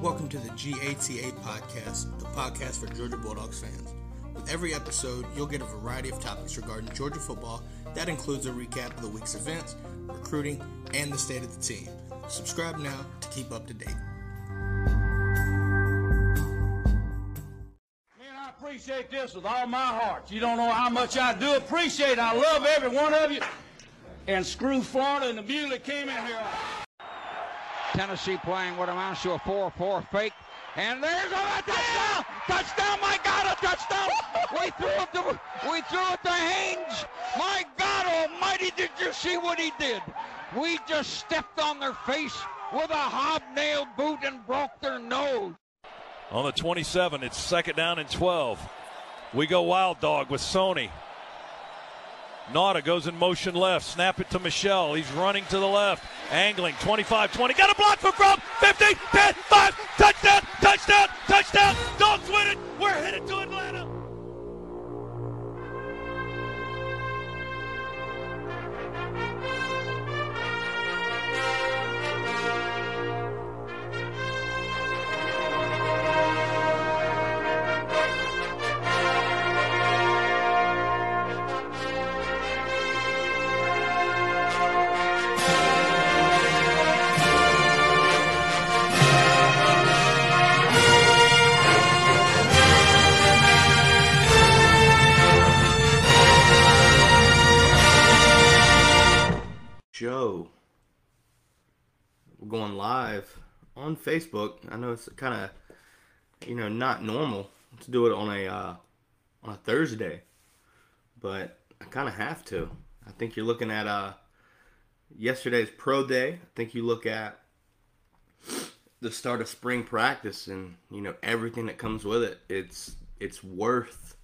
Welcome to the GATA podcast, the podcast for Georgia Bulldogs fans. With every episode, you'll get a variety of topics regarding Georgia football that includes a recap of the week's events, recruiting, and the state of the team. Subscribe now to keep up to date. Appreciate this with all my heart. You don't know how much I do appreciate it. I love every one of you. And screw Florida and the that came in here. Tennessee playing what amounts to a 4-4 fake. And there's a touchdown! Touchdown! My God, a touchdown! we threw it to we threw it to Haynes. My God Almighty, did you see what he did? We just stepped on their face with a hobnail boot and broke their nose. On the 27, it's second down and 12. We go wild dog with Sony. Nauta goes in motion left. Snap it to Michel. He's running to the left. Angling. 25 20. Got a block from From. 15, 10, 5. Touchdown, touchdown, touchdown. Dogs Facebook. I know it's kind of, you know, not normal to do it on a uh, on a Thursday, but I kind of have to. I think you're looking at uh, yesterday's pro day. I think you look at the start of spring practice and you know everything that comes with it. It's it's worth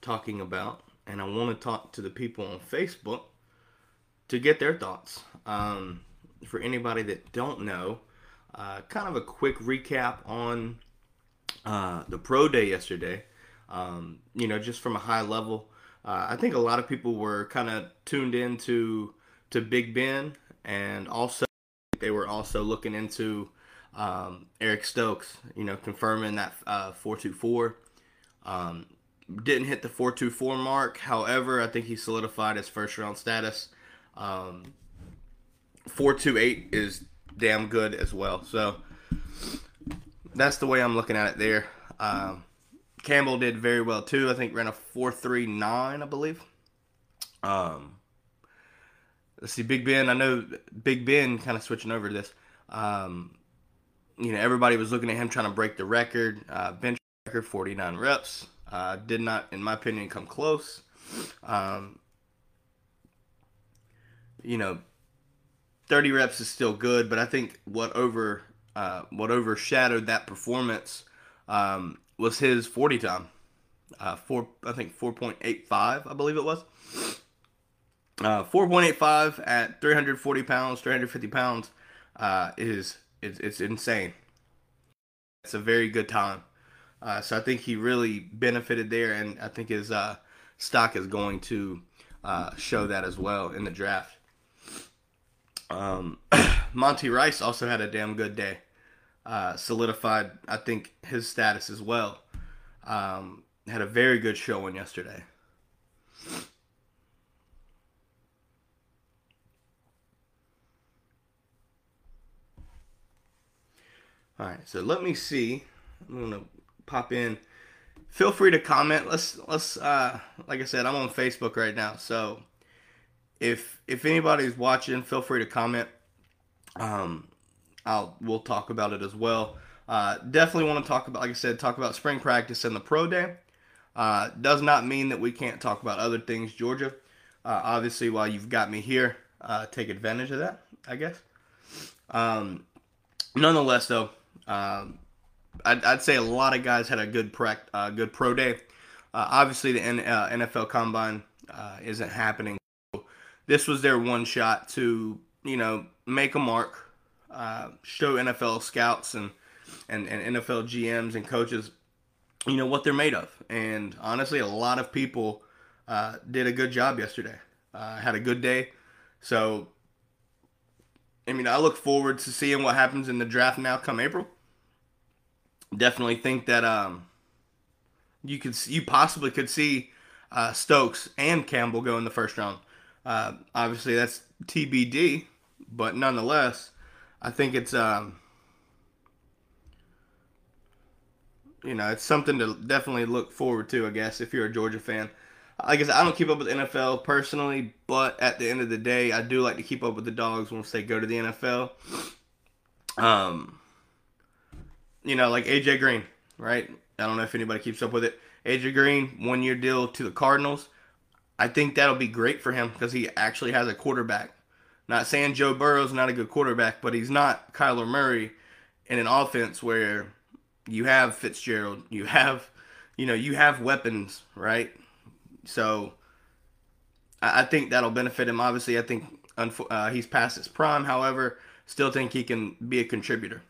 talking about, and I want to talk to the people on Facebook to get their thoughts. Um, for anybody that don't know, uh, kind of a quick recap on uh, the pro day yesterday. Um, you know, just from a high level, uh, I think a lot of people were kind of tuned into to Big Ben, and also they were also looking into um, Eric Stokes. You know, confirming that uh, four two four. Um, didn't hit the 424 mark. However, I think he solidified his first round status. Um, 428 is damn good as well. So that's the way I'm looking at it there. Um, Campbell did very well too. I think ran a 439, I believe. Um, let's see, Big Ben. I know Big Ben kind of switching over to this. Um, you know, everybody was looking at him trying to break the record, uh, bench record, 49 reps. Uh, did not, in my opinion, come close. Um, you know, 30 reps is still good, but I think what over uh, what overshadowed that performance um, was his 40 time. Uh, four, I think 4.85, I believe it was. Uh, 4.85 at 340 pounds, 350 pounds uh, is it's, it's insane. It's a very good time. Uh, so I think he really benefited there, and I think his uh, stock is going to uh, show that as well in the draft. Um, Monty Rice also had a damn good day. Uh, solidified, I think, his status as well. Um, had a very good showing yesterday. All right, so let me see. I'm gonna pop in. Feel free to comment. Let's let's uh, like I said, I'm on Facebook right now, so if if anybody's watching, feel free to comment. Um, I'll we'll talk about it as well. Uh, definitely want to talk about, like I said, talk about spring practice and the pro day. Uh, does not mean that we can't talk about other things, Georgia. Uh, obviously, while you've got me here, uh, take advantage of that, I guess. Um, nonetheless, though, um, I'd, I'd, say a lot of guys had a good prac- uh, good pro day. Uh, obviously, the N- NFL Combine isn't happening this was their one shot to you know make a mark, uh, show NFL scouts and, and and NFL GMs and coaches, you know what they're made of. And honestly, a lot of people uh, did a good job yesterday. Uh, had a good day, so. I mean, I look forward to seeing what happens in the draft now come April. definitely think that um, you could you possibly could see uh, Stokes and Campbell go in the first round. Uh, obviously, that's TBD, but nonetheless, I think it's um, you know it's something to definitely look forward to. I guess if you're a Georgia fan. Like I said, I don't keep up with NFL personally, but at the end of the day, I do like to keep up with the dogs once they go to the NFL. Um, you know, like AJ Green, right? I don't know if anybody keeps up with it. AJ Green, one year deal to the Cardinals. I think that'll be great for him because he actually has a quarterback. Not saying Joe Burrow's not a good quarterback, but he's not Kyler Murray in an offense where you have Fitzgerald, you have, you know, you have weapons, right? So I, think that'll benefit him. Obviously, I think uh, he's past his prime. However, still think he can be a contributor.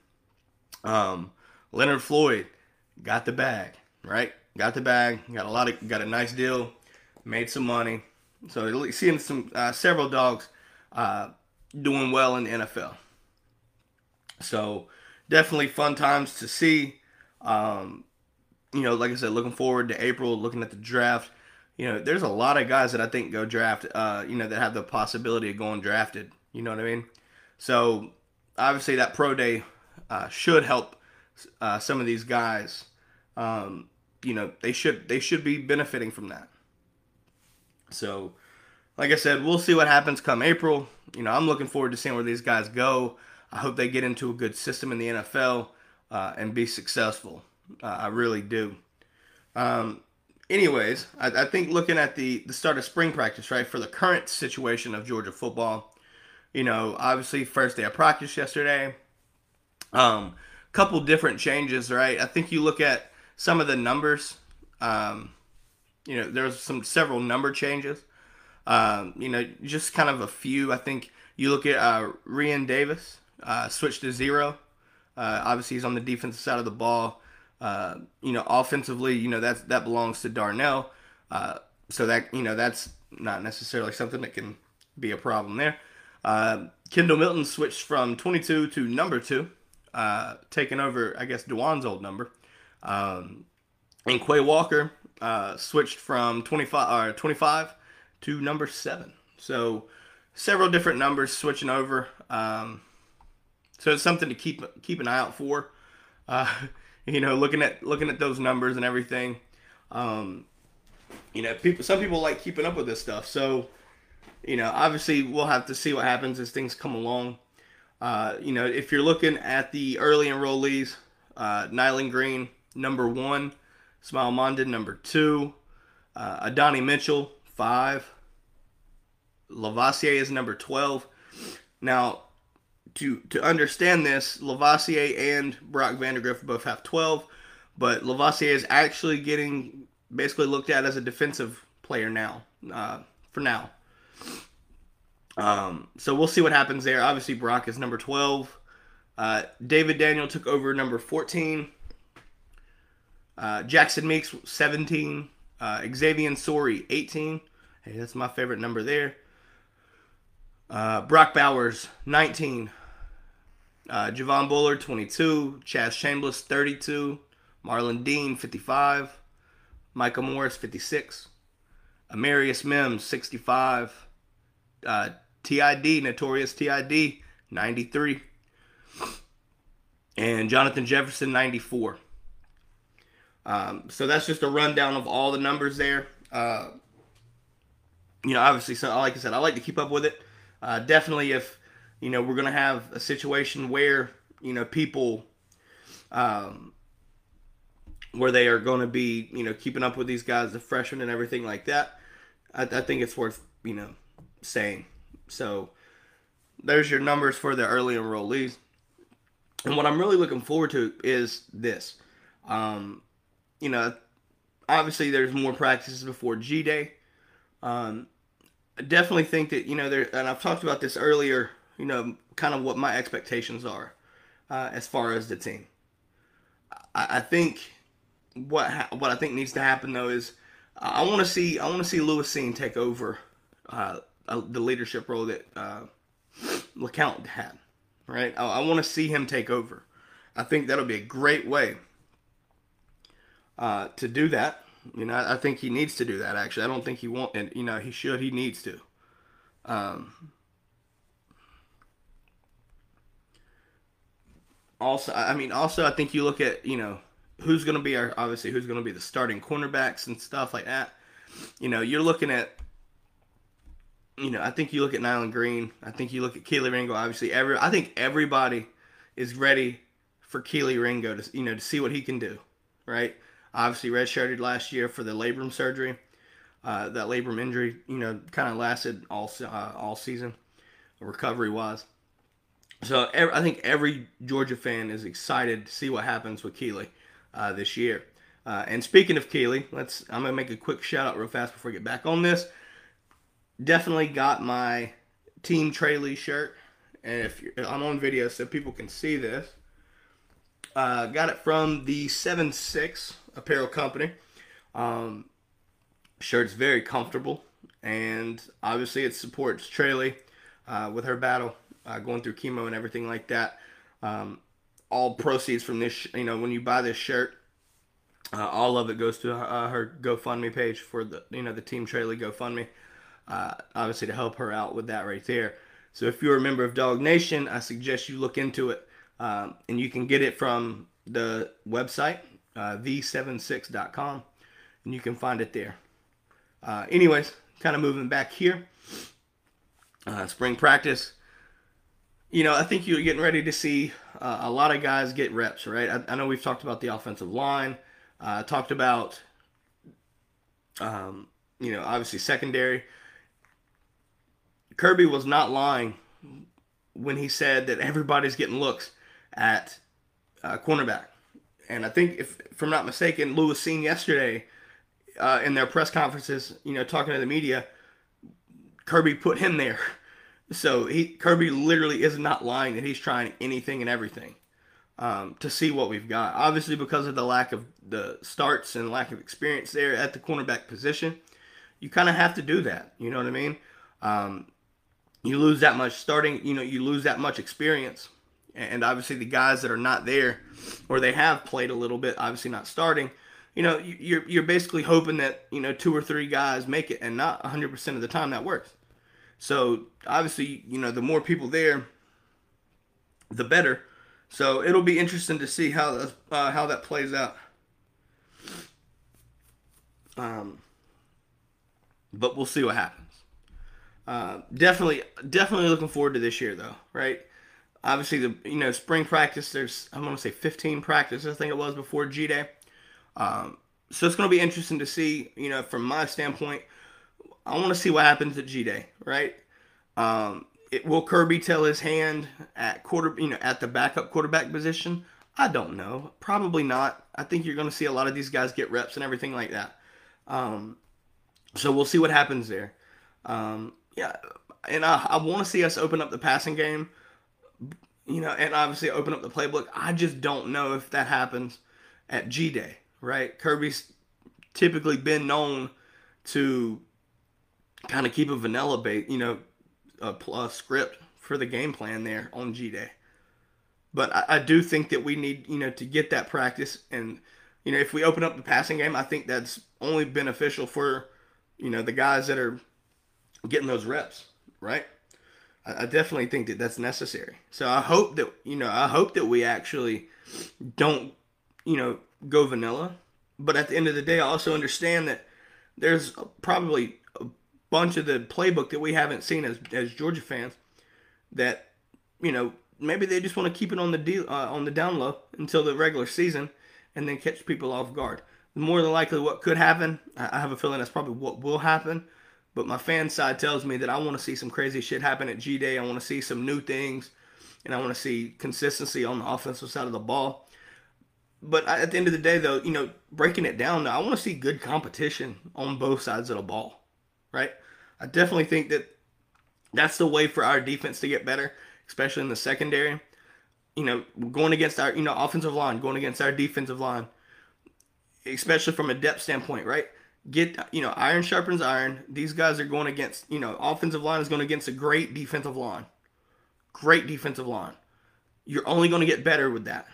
Um, Leonard Floyd got the bag, right? Got the bag, got a lot of, got a nice deal, made some money. So seeing some uh, several dogs uh, doing well in the NFL. So definitely fun times to see. Um, you know, like I said, looking forward to April, looking at the draft. You know, there's a lot of guys that I think go draft. Uh, you know, that have the possibility of going drafted. You know what I mean? So obviously that pro day uh, should help uh, some of these guys. Um, you know, they should they should be benefiting from that. So, like I said, we'll see what happens come April. You know, I'm looking forward to seeing where these guys go. I hope they get into a good system in the NFL uh, and be successful. Uh, I really do. Um, anyways, I, I, think looking at the the start of spring practice, right, for the current situation of Georgia football, you know, obviously first day of practice yesterday. Um, couple different changes, right? I think you look at some of the numbers. Um, you know, there's some several number changes. Um, you know, just kind of a few. I think you look at uh, Rian Davis uh, switched to zero. Uh, obviously, he's on the defensive side of the ball. Uh, you know, offensively, you know that's that belongs to Darnell. Uh, so that you know that's not necessarily something that can be a problem there. Uh, Kendall Milton switched from 22 to number two uh, taking over, I guess, Dewan's old number. Um, and Quay Walker uh, switched from 25, or 25 to number seven. So several different numbers switching over. Um, so it's something to keep keep an eye out for. Uh, you know, looking at looking at those numbers and everything. Um, you know, people some people like keeping up with this stuff. So, you know, obviously we'll have to see what happens as things come along. Uh, you know, if you're looking at the early enrollees, uh, Nyland Green, number one, Smael Mondon, number two, uh, Mitchell, five, Lovasea is number 12. Now, to to understand this, Lovasea and Brock Vandagriff both have 12, but Lovasea is actually getting basically looked at as a defensive player now, uh, for now. Um, so we'll see what happens there. Obviously, Brock is number 12. Uh, David Daniel took over number 14. Uh, Jackson Meeks, 17. Uh, Xavian Sorey, 18. Hey, that's my favorite number there. Uh, Brock Bowers, 19. Uh, Javon Bullard, 22. Chaz Chambliss, 32. Marlon Dean, 55. Michael Morris, 56. Amarius Mims, 65. Uh, TID, Notorious TID, 93. And Jonathan Jefferson, 94. Um, so that's just a rundown of all the numbers there. Uh, you know, obviously, so like I said, I like to keep up with it. Uh, definitely, if you know we're going to have a situation where you know people, um, where they are going to be, you know, keeping up with these guys, the freshmen and everything like that, I, I think it's worth you know saying. So there's your numbers for the early enrollees. And what I'm really looking forward to is this. Um, you know, obviously there's more practices before G Day. Um, I definitely think that you know there, and I've talked about this earlier. You know, kind of what my expectations are uh, as far as the team. I, I think what ha- what I think needs to happen though is I want to see I want to see Lewis Cine take over uh, the leadership role that uh, LeCounte had. Right, I, I want to see him take over. I think that'll be a great way uh, to do that. You know, I, I think he needs to do that. Actually, I don't think he won't. And you know, he should. He needs to. Um, also, I mean, also, I think you look at you know who's going to be our obviously who's going to be the starting cornerbacks and stuff like that. You know, you're looking at. You know, I think you look at Nyland Green. I think you look at Kelee Ringo. Obviously, every I think everybody is ready for Kelee Ringo to you know to see what he can do, right? Obviously, redshirted last year for the labrum surgery. Uh, that labrum injury, you know, kind of lasted all uh, all season, recovery wise. So every, I think every Georgia fan is excited to see what happens with Kelee uh, this year. Uh, and speaking of Kelee, let's I'm gonna make a quick shout out real fast before I get back on this. Definitely got my Team Trey Lee shirt, and if I'm on video so people can see this. Uh, got it from the Seven Six Apparel Company. Um, shirt's very comfortable, and obviously it supports Trey uh, with her battle, uh, going through chemo and everything like that. Um, all proceeds from this, you know, when you buy this shirt, uh, all of it goes to uh, her GoFundMe page for the, you know, the Team Trey GoFundMe. Uh, obviously to help her out with that right there. So if you're a member of Dog Nation, I suggest you look into it, um, and you can get it from the website, uh, the76.com, and you can find it there. Uh, anyways, kind of moving back here. Uh, spring practice. You know, I think you're getting ready to see uh, a lot of guys get reps, right? I, I, know we've talked about the offensive line, uh, talked about, um, you know, obviously secondary. Kirby was not lying when he said that everybody's getting looks at uh, cornerback. And I think, if, if I'm not mistaken, Lewis Cine yesterday uh, in their press conferences, you know, talking to the media, Kirby put him there. So he Kirby literally is not lying that he's trying anything and everything um, to see what we've got. Obviously, because of the lack of the starts and lack of experience there at the cornerback position, you kind of have to do that. You know what I mean? Um, you lose that much starting. You know, you lose that much experience, and obviously the guys that are not there, or they have played a little bit, obviously not starting you know, you're you're basically hoping that you know two or three guys make it, and not 100% of the time that works. So obviously, you know, the more people there, the better. So it'll be interesting to see how uh, how that plays out. Um, but we'll see what happens. Uh, definitely, definitely looking forward to this year, though. Right? Obviously, the you know spring practice. There's I'm gonna say 15 practices. I think it was before G Day. Um, so it's to be interesting to see, you know, from my standpoint, I want to see what happens at G Day, right? Um, it, will Kirby tell his hand at quarter, you know, at the backup quarterback position? I don't know. Probably not. I think you're going to see a lot of these guys get reps and everything like that. Um, so we'll see what happens there. Um, yeah, and I, I want to see us open up the passing game, you know, and obviously open up the playbook. I just don't know if that happens at G Day right? Kirby's typically been known to kind of keep a vanilla bait, you know, a, a, script for the game plan there on G Day. But I, I, do think that we need, you know, to get that practice. And, you know, if we open up the passing game, I think that's only beneficial for, you know, the guys that are getting those reps, right? I, definitely think that that's necessary. So I hope that, you know, I hope that we actually don't, you know, go vanilla. But at the end of the day, I also understand that there's probably a bunch of the playbook that we haven't seen as, as Georgia fans that, you know, maybe they just want to keep it on the deal, uh, on the down low until the regular season and then catch people off guard. More than likely, what could happen, I have a feeling that's probably what will happen. But my fan side tells me that I want to see some crazy shit happen at G Day. I want to see some new things, and I want to see consistency on the offensive side of the ball. But at the end of the day, though, you know, breaking it down, though, I want to see good competition on both sides of the ball, right? I definitely think that that's the way for our defense to get better, especially in the secondary. You know, going against our, you know, offensive line, going against our defensive line, especially from a depth standpoint, right? Get, you know, iron sharpens iron. These guys are going against, you know, offensive line is going against a great defensive line. Great defensive line. You're only going to get better with that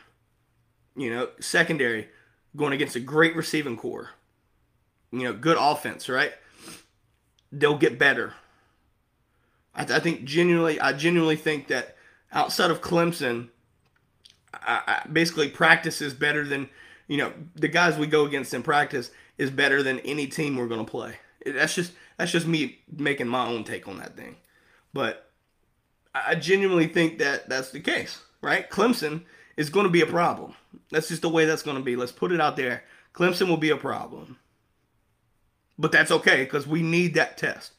you know, secondary, going against a great receiving core, you know, good offense, right? They'll get better. I, I think genuinely, I genuinely think that outside of Clemson, I, I basically practice is better than, you know, the guys we go against in practice is better than any team we're to play. That's just that's just me making my own take on that thing. But I genuinely think that that's the case, right? Clemson is going to be a problem. That's just the way that's going to be. Let's put it out there. Clemson will be a problem. But that's okay because we need that test.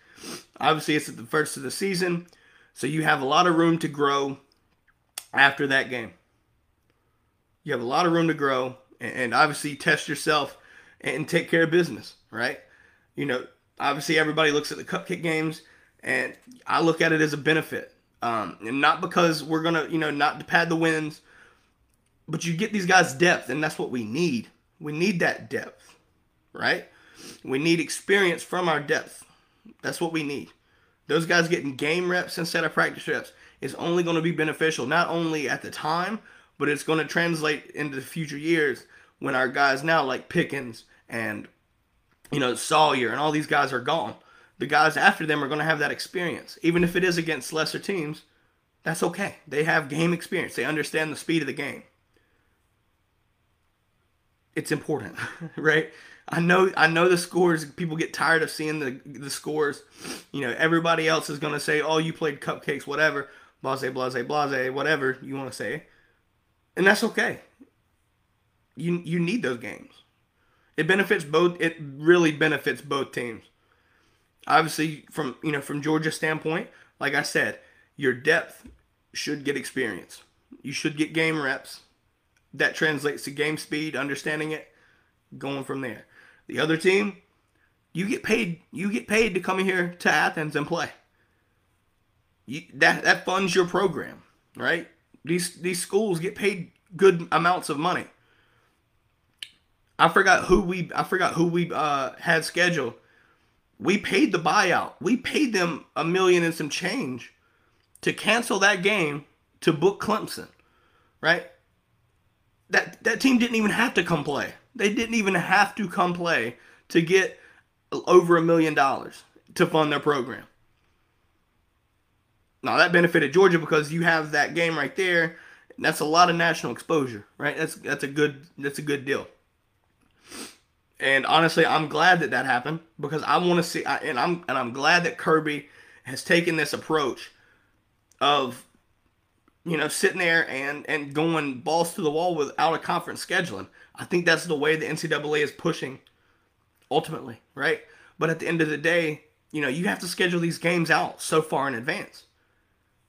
Obviously, it's at the first of the season, so you have a lot of room to grow after that game. You have a lot of room to grow and obviously test yourself and take care of business, right? You know, obviously everybody looks at the cupcake games, and I look at it as a benefit. Um, and not because we're gonna, you know, not to pad the wins, but you get these guys depth, and that's what we need. We need that depth, right? We need experience from our depth. That's what we need. Those guys getting game reps instead of practice reps is only going to be beneficial, not only at the time, but it's going to translate into the future years when our guys now like Pickens and you know Sawyer and all these guys are gone. The guys after them are going to have that experience, even if it is against lesser teams. That's okay. They have game experience. They understand the speed of the game. It's important, right? I know I know the scores. People get tired of seeing the the scores. You know, everybody else is gonna say, "Oh, you played cupcakes, whatever." Blase, blase, blase, whatever you want to say, and that's okay. You you need those games. It benefits both. It really benefits both teams. Obviously, from you know from Georgia's standpoint, like I said, your depth should get experience. You should get game reps. That translates to game speed, understanding it, going from there. The other team, you get paid. You get paid to come here to Athens and play. You, that that funds your program, right? These these schools get paid good amounts of money. I forgot who we I forgot who we uh, had scheduled. We paid the buyout. We paid them a million and some change to cancel that game to book Clemson, right? That that team didn't even have to come play. They didn't even have to come play to get over a million dollars to fund their program. Now that benefited Georgia because you have that game right there. That's a lot of national exposure, right? That's that's a good that's a good deal. And honestly, I'm glad that that happened because I want to see, and I'm and I'm glad that Kirby has taken this approach of you know, sitting there and and going balls to the wall without a conference scheduling. I think that's the way the NCAA is pushing ultimately, right? But at the end of the day, you know, you have to schedule these games out so far in advance.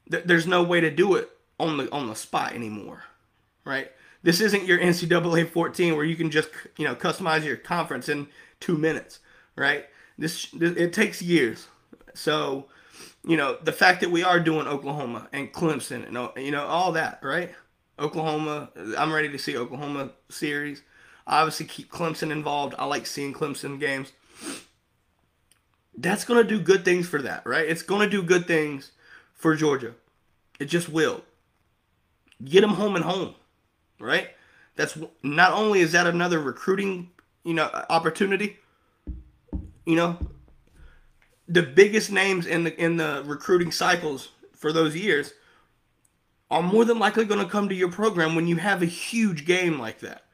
There's no way to do it on the on the spot anymore, right? This isn't your NCAA 14 where you can just you know customize your conference in two minutes, right? This it takes years. So you know, the fact that we are doing Oklahoma and Clemson and you know all that, right? Oklahoma, I'm ready to see Oklahoma series. Obviously, keep Clemson involved. I like seeing Clemson games. That's to do good things for that, right? It's to do good things for Georgia. It just will. Get them home and home, right? That's not only is that another recruiting, you know, opportunity. You know, the biggest names in the in the recruiting cycles for those years are more than likely going to come to your program when you have a huge game like that.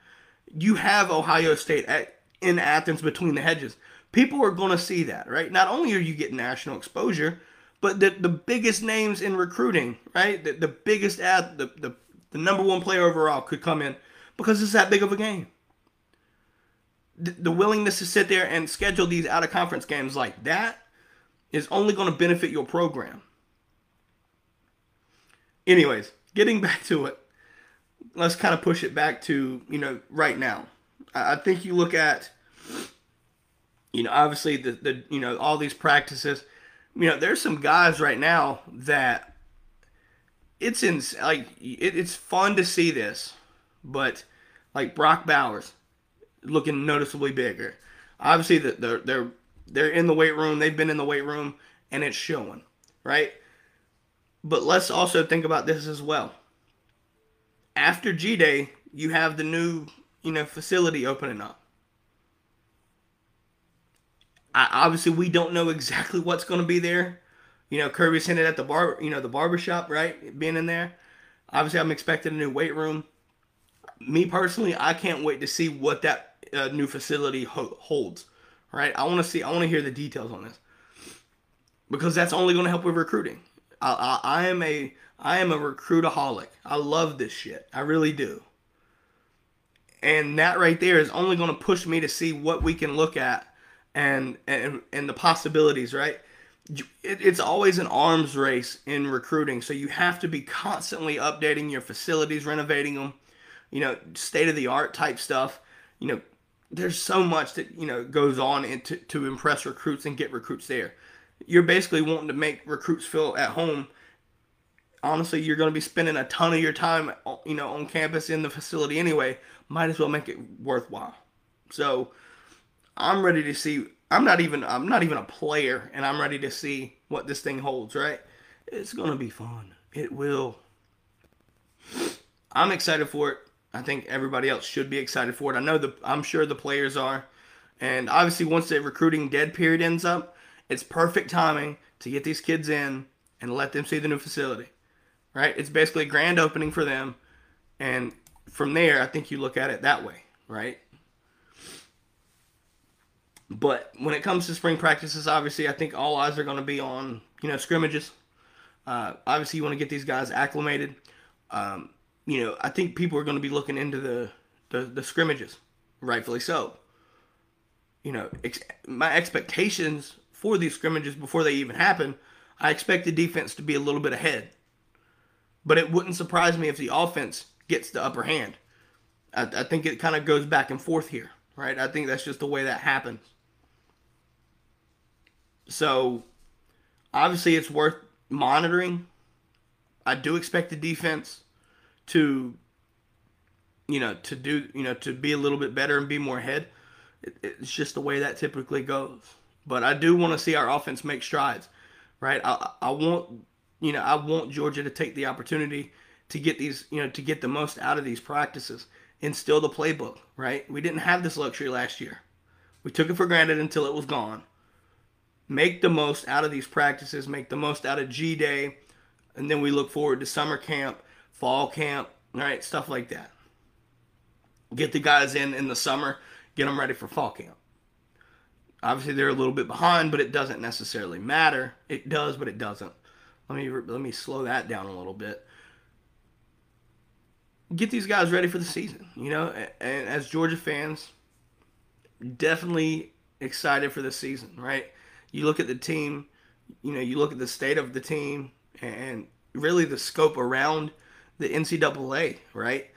You have Ohio State at, in Athens between the hedges. People are going to see that, right? Not only are you getting national exposure, but the, the biggest names in recruiting, right? The, the biggest ad, the, the, the number one player overall could come in because it's that big of a game. The, the willingness to sit there and schedule these out of conference games like that is only going to benefit your program. Anyways, getting back to it, let's kind of push it back to, you know, right now. I, think you look at, you know, obviously the, the, you know, all these practices, you know, there's some guys right now that it's in, like, it, it's fun to see this, but like Brock Bowers looking noticeably bigger. Obviously, the, they're, they're they're in the weight room. They've been in the weight room, and it's showing, right? But let's also think about this as well. After G Day, you have the new, you know, facility opening up. I, obviously, we don't know exactly what's going to be there. You know, Kirby's hinted at the bar, you know, the barbershop, right, being in there. Obviously, I'm expecting a new weight room. Me personally, I can't wait to see what that uh, new facility ho- holds. Right, I want to see. I want to hear the details on this because that's only going to help with recruiting. I, I, I am a I am a recruitaholic. I love this shit. I really do. And that right there is only going to push me to see what we can look at and and and the possibilities, right? It, it's always an arms race in recruiting, so you have to be constantly updating your facilities, renovating them, you know, state of the art type stuff. You know, there's so much that you know goes on into to impress recruits and get recruits there. You're basically wanting to make recruits feel at home. Honestly, you're going to be spending a ton of your time, uh, you know, on campus in the facility anyway. Might as well make it worthwhile. So, I'm ready to see. I'm not even. I'm not even a player, and I'm ready to see what this thing holds. Right? It's going to be fun. It will. I'm excited for it. I think everybody else should be excited for it. I know the I'm sure the players are. And obviously once the recruiting dead period ends up, it's perfect timing to get these kids in and let them see the new facility. Right? It's basically a grand opening for them. And from there, I think you look at it that way, right? But when it comes to spring practices, obviously, I think all eyes are going to be on, you know, scrimmages. Uh, obviously, you want to get these guys acclimated. Um, you know, I think people are going to be looking into the, the, the scrimmages, rightfully so. You know, ex- my expectations for these scrimmages before they even happen, I expect the defense to be a little bit ahead. But it wouldn't surprise me if the offense gets the upper hand. I, I think it kind of goes back and forth here, right? I think that's just the way that happens. So, obviously, it's worth monitoring. I do expect the defense to you know to do you know to be a little bit better and be more ahead. It, it's just the way that typically goes. But i do want to see our offense make strides right? I, I want you know i want georgia to take the opportunity to get these you know to get the most out of these practices instill the playbook right? We didn't have this luxury last year. We took it for granted until it was gone make the most out of these practices make the most out of g day and then we look forward to summer camp fall camp, right? Stuff like that. Get the guys in in the summer, get them ready for fall camp. Obviously, they're a little bit behind, but it doesn't necessarily matter. It does, but it doesn't. Let me let me slow that down a little bit. Get these guys ready for the season, you know. And as Georgia fans, definitely excited for the season, right? You look at the team, you know, you look at the state of the team and really the scope around the NCAA, right?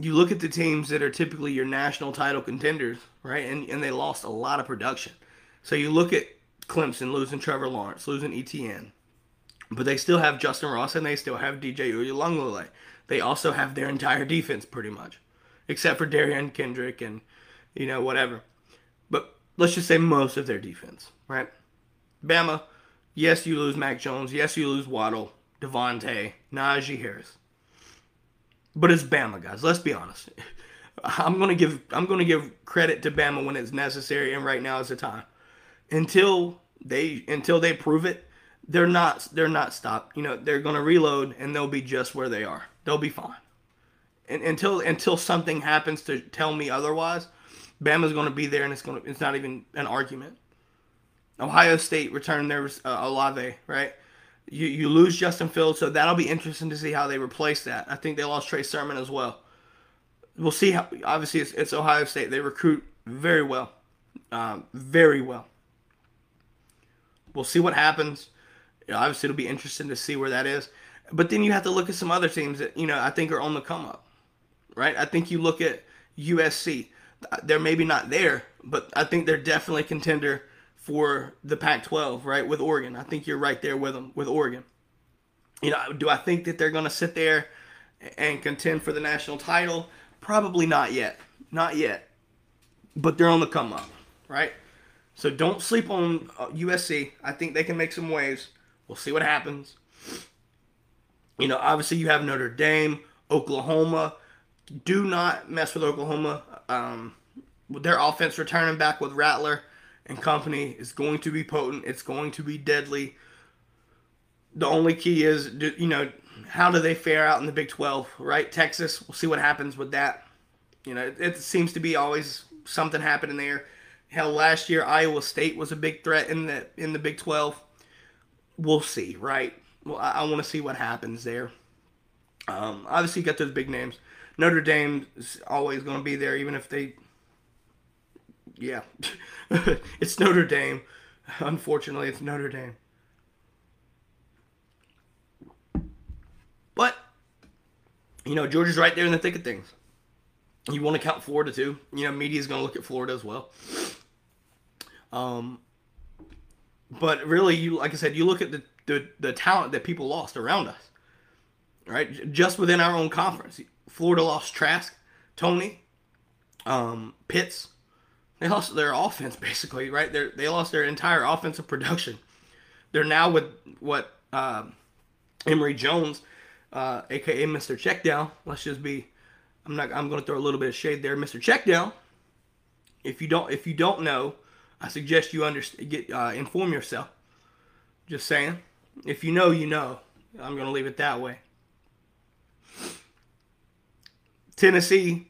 You look at the teams that are typically your national title contenders, right? And, and they lost a lot of production. So you look at Clemson losing Trevor Lawrence, losing Etienne, but they still have Justin Ross and they still have DJ Uiagalelei. They also have their entire defense pretty much, except for Derion Kendrick and you know whatever. But let's just say most of their defense, right? Bama, yes, you lose Mac Jones. Yes, you lose Waddle, DeVonta, Najee Harris. But it's Bama, guys. Let's be honest. I'm gonna give I'm gonna give credit to Bama when it's necessary, and right now is the time. Until they until they prove it, they're not they're not stopped. You know they're gonna reload and they'll be just where they are. They'll be fine. And until until something happens to tell me otherwise, Bama's gonna be there, and it's gonna it's not even an argument. Ohio State returned their uh, Olave, right? You you lose Justin Fields, so that'll be interesting to see how they replace that. I think they lost Trey Sermon as well. We'll see how. Obviously, it's, it's Ohio State. They recruit very well, um, very well. We'll see what happens. You know, obviously, it'll be interesting to see where that is. But then you have to look at some other teams that you know I think are on the come up, right? I think you look at USC. They're maybe not there, but I think they're definitely contender for the Pac-12, right? With Oregon, I think you're right there with them with Oregon. You know, do I think that they're going to sit there and contend for the national title? Probably not yet, not yet. But they're on the come up, right? So don't sleep on USC. Uh, I think they can make some waves. We'll see what happens. You know, obviously you have Notre Dame, Oklahoma, do not mess with Oklahoma. Um, their offense returning back with Rattler and company is going to be potent. It's going to be deadly. The only key is, you know, how do they fare out in the Big 12, right? Texas, we'll see what happens with that. You know, it, it seems to be always something happening there. Hell, last year Iowa State was a big threat in the in the Big 12. We'll see, right? Well, I, I want to see what happens there. Um, obviously, you got those big names. Notre Dame is always going to be there, even if they. Yeah, it's Notre Dame. Unfortunately, it's Notre Dame. But, you know, Georgia's right there in the thick of things. You want to count Florida too. You know, media's going to look at Florida as well. Um, but really, you like I said, you look at the, the, the talent that people lost around us, right? Just within our own conference. Florida lost Trask, Tony, um, Pitts. They lost their offense basically, right? They they lost their entire offensive production. They're now with what uh, Emory Jones, uh, aka Mr. Checkdown. Let's just be. I'm not. I'm going to throw a little bit of shade there, Mr. Checkdown. If you don't, if you don't know, I suggest you understand. Get uh, inform yourself. Just saying. If you know, you know. I'm going to leave it that way. Tennessee,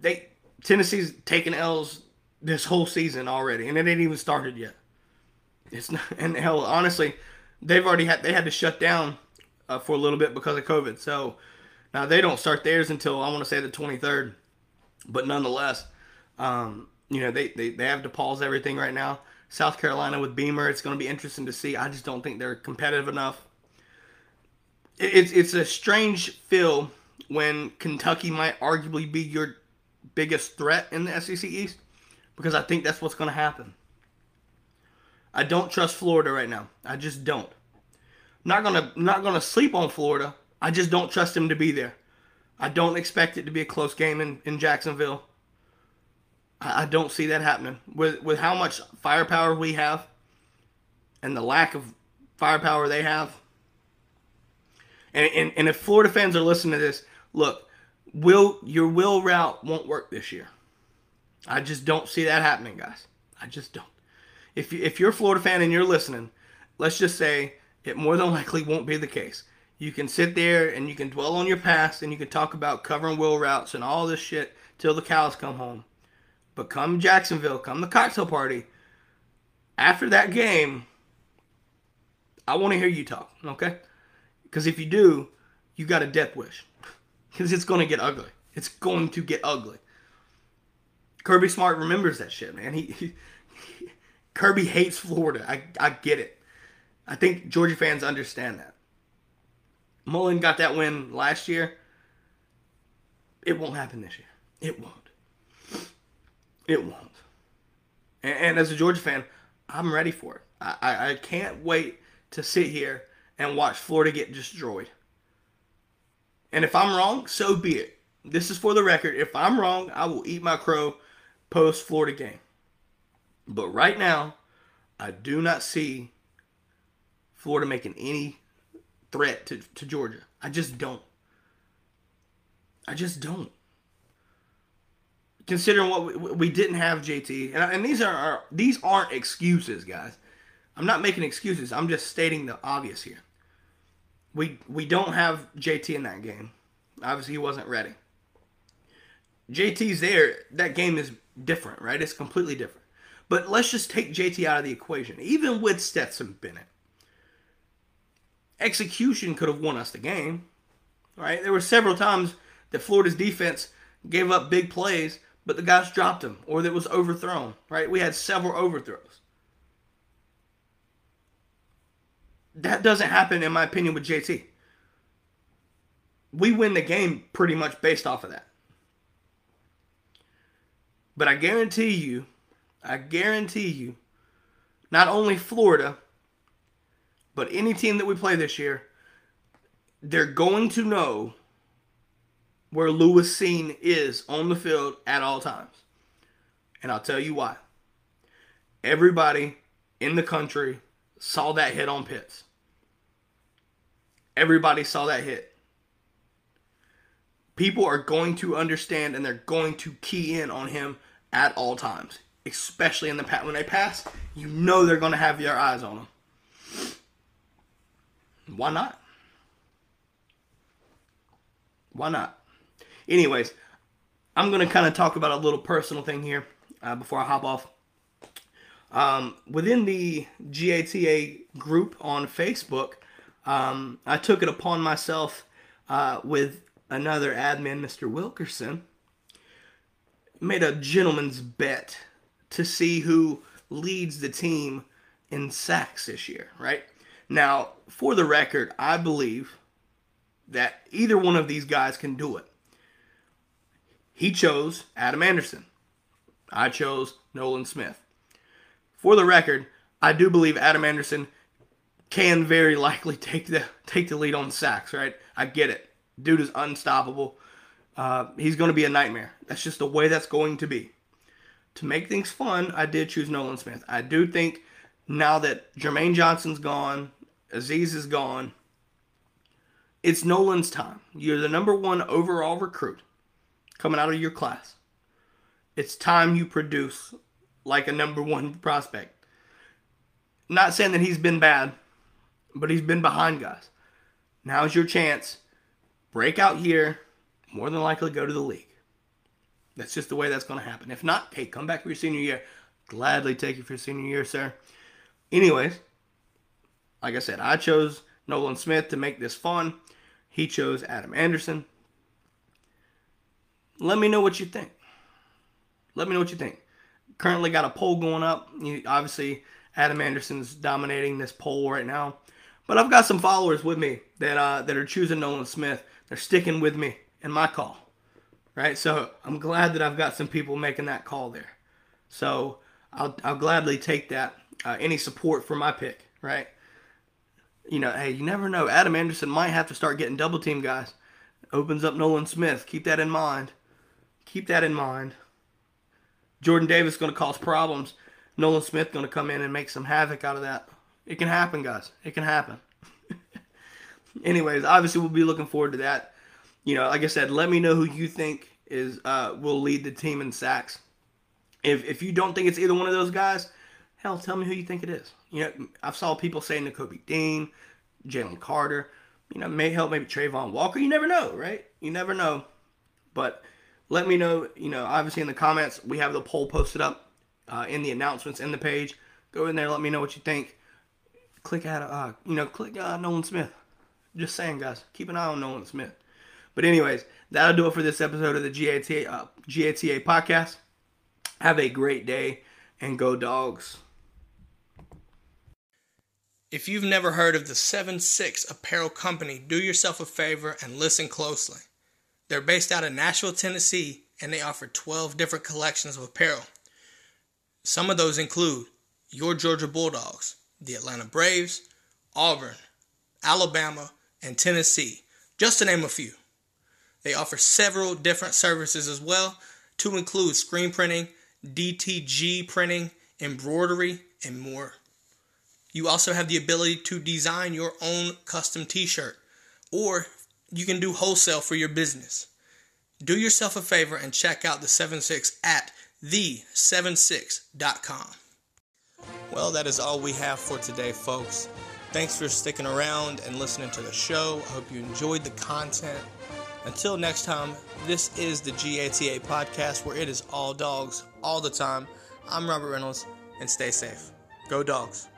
they Tennessee's taken L's this whole season already, and it ain't even started yet. It's not, and hell, honestly, they've already had they had to shut down uh, for a little bit because of COVID. So now they don't start theirs until I want to say the 23rd, but nonetheless, um, you know they, they they have to pause everything right now. South Carolina with Beamer, it's going to be interesting to see. I just don't think they're competitive enough. It's it's a strange feel when Kentucky might arguably be your biggest threat in the SEC East because I think that's what's going to happen. I don't trust Florida right now. I just don't. Not gonna not gonna sleep on Florida. I just don't trust him to be there. I don't expect it to be a close game in, in Jacksonville. I, I don't see that happening. With with how much firepower we have and the lack of firepower they have. And, and, and if Florida fans are listening to this, look, will your will route won't work this year. I just don't see that happening, guys. I just don't. If you, if you're a Florida fan and you're listening, let's just say it more than likely won't be the case. You can sit there and you can dwell on your past and you can talk about covering will routes and all this shit till the cows come home. But come Jacksonville, come the cocktail party, after that game, I want to hear you talk, okay? Because if you do, you got a death wish. Because it's going to get ugly. It's going to get ugly. Kirby Smart remembers that shit, man. He, he Kirby hates Florida. I, I get it. I think Georgia fans understand that. Mullen got that win last year. It won't happen this year. It won't. It won't. And, and as a Georgia fan, I'm ready for it. I, I, I can't wait to sit here and watch Florida get destroyed. And if I'm wrong, so be it. This is for the record. If I'm wrong, I will eat my crow post Florida game. But right now, I do not see Florida making any threat to, to Georgia. I just don't. I just don't. Considering what we, we didn't have JT, and, and these are our, these aren't excuses, guys. I'm not making excuses. I'm just stating the obvious here. We we don't have JT in that game. Obviously, he wasn't ready. JT's there. That game is different, right? It's completely different. But let's just take JT out of the equation. Even with Stetson Bennett, execution could have won us the game, right? There were several times that Florida's defense gave up big plays, but the guys dropped them or that was overthrown, right? We had several overthrows. That doesn't happen, in my opinion, with JT. We win the game pretty much based off of that. But I guarantee you, I guarantee you, not only Florida, but any team that we play this year, they're going to know where Lewis Cine is on the field at all times. And I'll tell you why. Everybody in the country saw that hit on Pitts. Everybody saw that hit. people are going to understand and they're going to key in on him at all times, especially in the pass. When they pass, you know they're going to have their eyes on him. Why not? Why not? Anyways, I'm going to kind of talk about a little personal thing here uh, before I hop off. Um, within the GATA group on Facebook, um, I took it upon myself uh, with another admin, Mr. Wilkerson, made a gentleman's bet to see who leads the team in sacks this year, right? Now, for the record, I believe that either one of these guys can do it. He chose Adam Anderson. I chose Nolan Smith. For the record, I do believe Adam Anderson can very likely take the take the lead on sacks, right? I get it. Dude is unstoppable. Uh, he's going to be a nightmare. That's just the way that's going to be. To make things fun, I did choose Nolan Smith. I do think now that Jermaine Johnson's gone, Azeez is gone, it's Nolan's time. You're the number one overall recruit coming out of your class. It's time you produce like a number one prospect. Not saying that he's been bad, but he's been behind guys. Now's your chance. Break out here, more than likely go to the league. That's just the way that's going to happen. If not, hey, come back for your senior year. Gladly take you for your senior year, sir. Anyways, like I said, I chose Nolan Smith to make this fun. He chose Adam Anderson. Let me know what you think. Let me know what you think. Currently got a poll going up. You, obviously, Adam Anderson's dominating this poll right now. But I've got some followers with me that uh, that are choosing Nolan Smith. They're sticking with me and my call, right? So I'm glad that I've got some people making that call there. So I'll I'll gladly take that. Uh, any support for my pick, right? You know, hey, you never know. Adam Anderson might have to start getting double team guys. Opens up Nolan Smith. Keep that in mind. Keep that in mind. Jordan Davis going to cause problems. Nolan Smith going to come in and make some havoc out of that. It can happen, guys. It can happen. Anyways, obviously we'll be looking forward to that. You know, like I said, let me know who you think is uh, will lead the team in sacks. If if you don't think it's either one of those guys, hell, tell me who you think it is. You know, I've saw people saying Nakobe Dean, Jalen Carter. You know, may help maybe Travon Walker. You never know, right? You never know. But let me know. You know, obviously in the comments we have the poll posted up uh, in the announcements in the page. Go in there. Let me know what you think. Click at uh, you know, click uh, Nolan Smith. Just saying, guys. Keep an eye on Nolan Smith. But anyways, that'll do it for this episode of the GATA uh, GATA podcast. Have a great day and go dogs. If you've never heard of the 7 6 Apparel Company, do yourself a favor and listen closely. They're based out of Nashville, Tennessee, and they offer 12 different collections of apparel. Some of those include your Georgia Bulldogs, the Atlanta Braves, Auburn, Alabama, and Tennessee, just to name a few. They offer several different services as well, to include screen printing, DTG printing, embroidery, and more. You also have the ability to design your own custom t shirt, or you can do wholesale for your business. Do yourself a favor and check out the 76 at the76.com. Well, that is all we have for today, folks. Thanks for sticking around and listening to the show. I hope you enjoyed the content. Until next time, this is the GATA podcast where it is all dogs all the time. I'm Robert Reynolds, and stay safe. Go, dogs.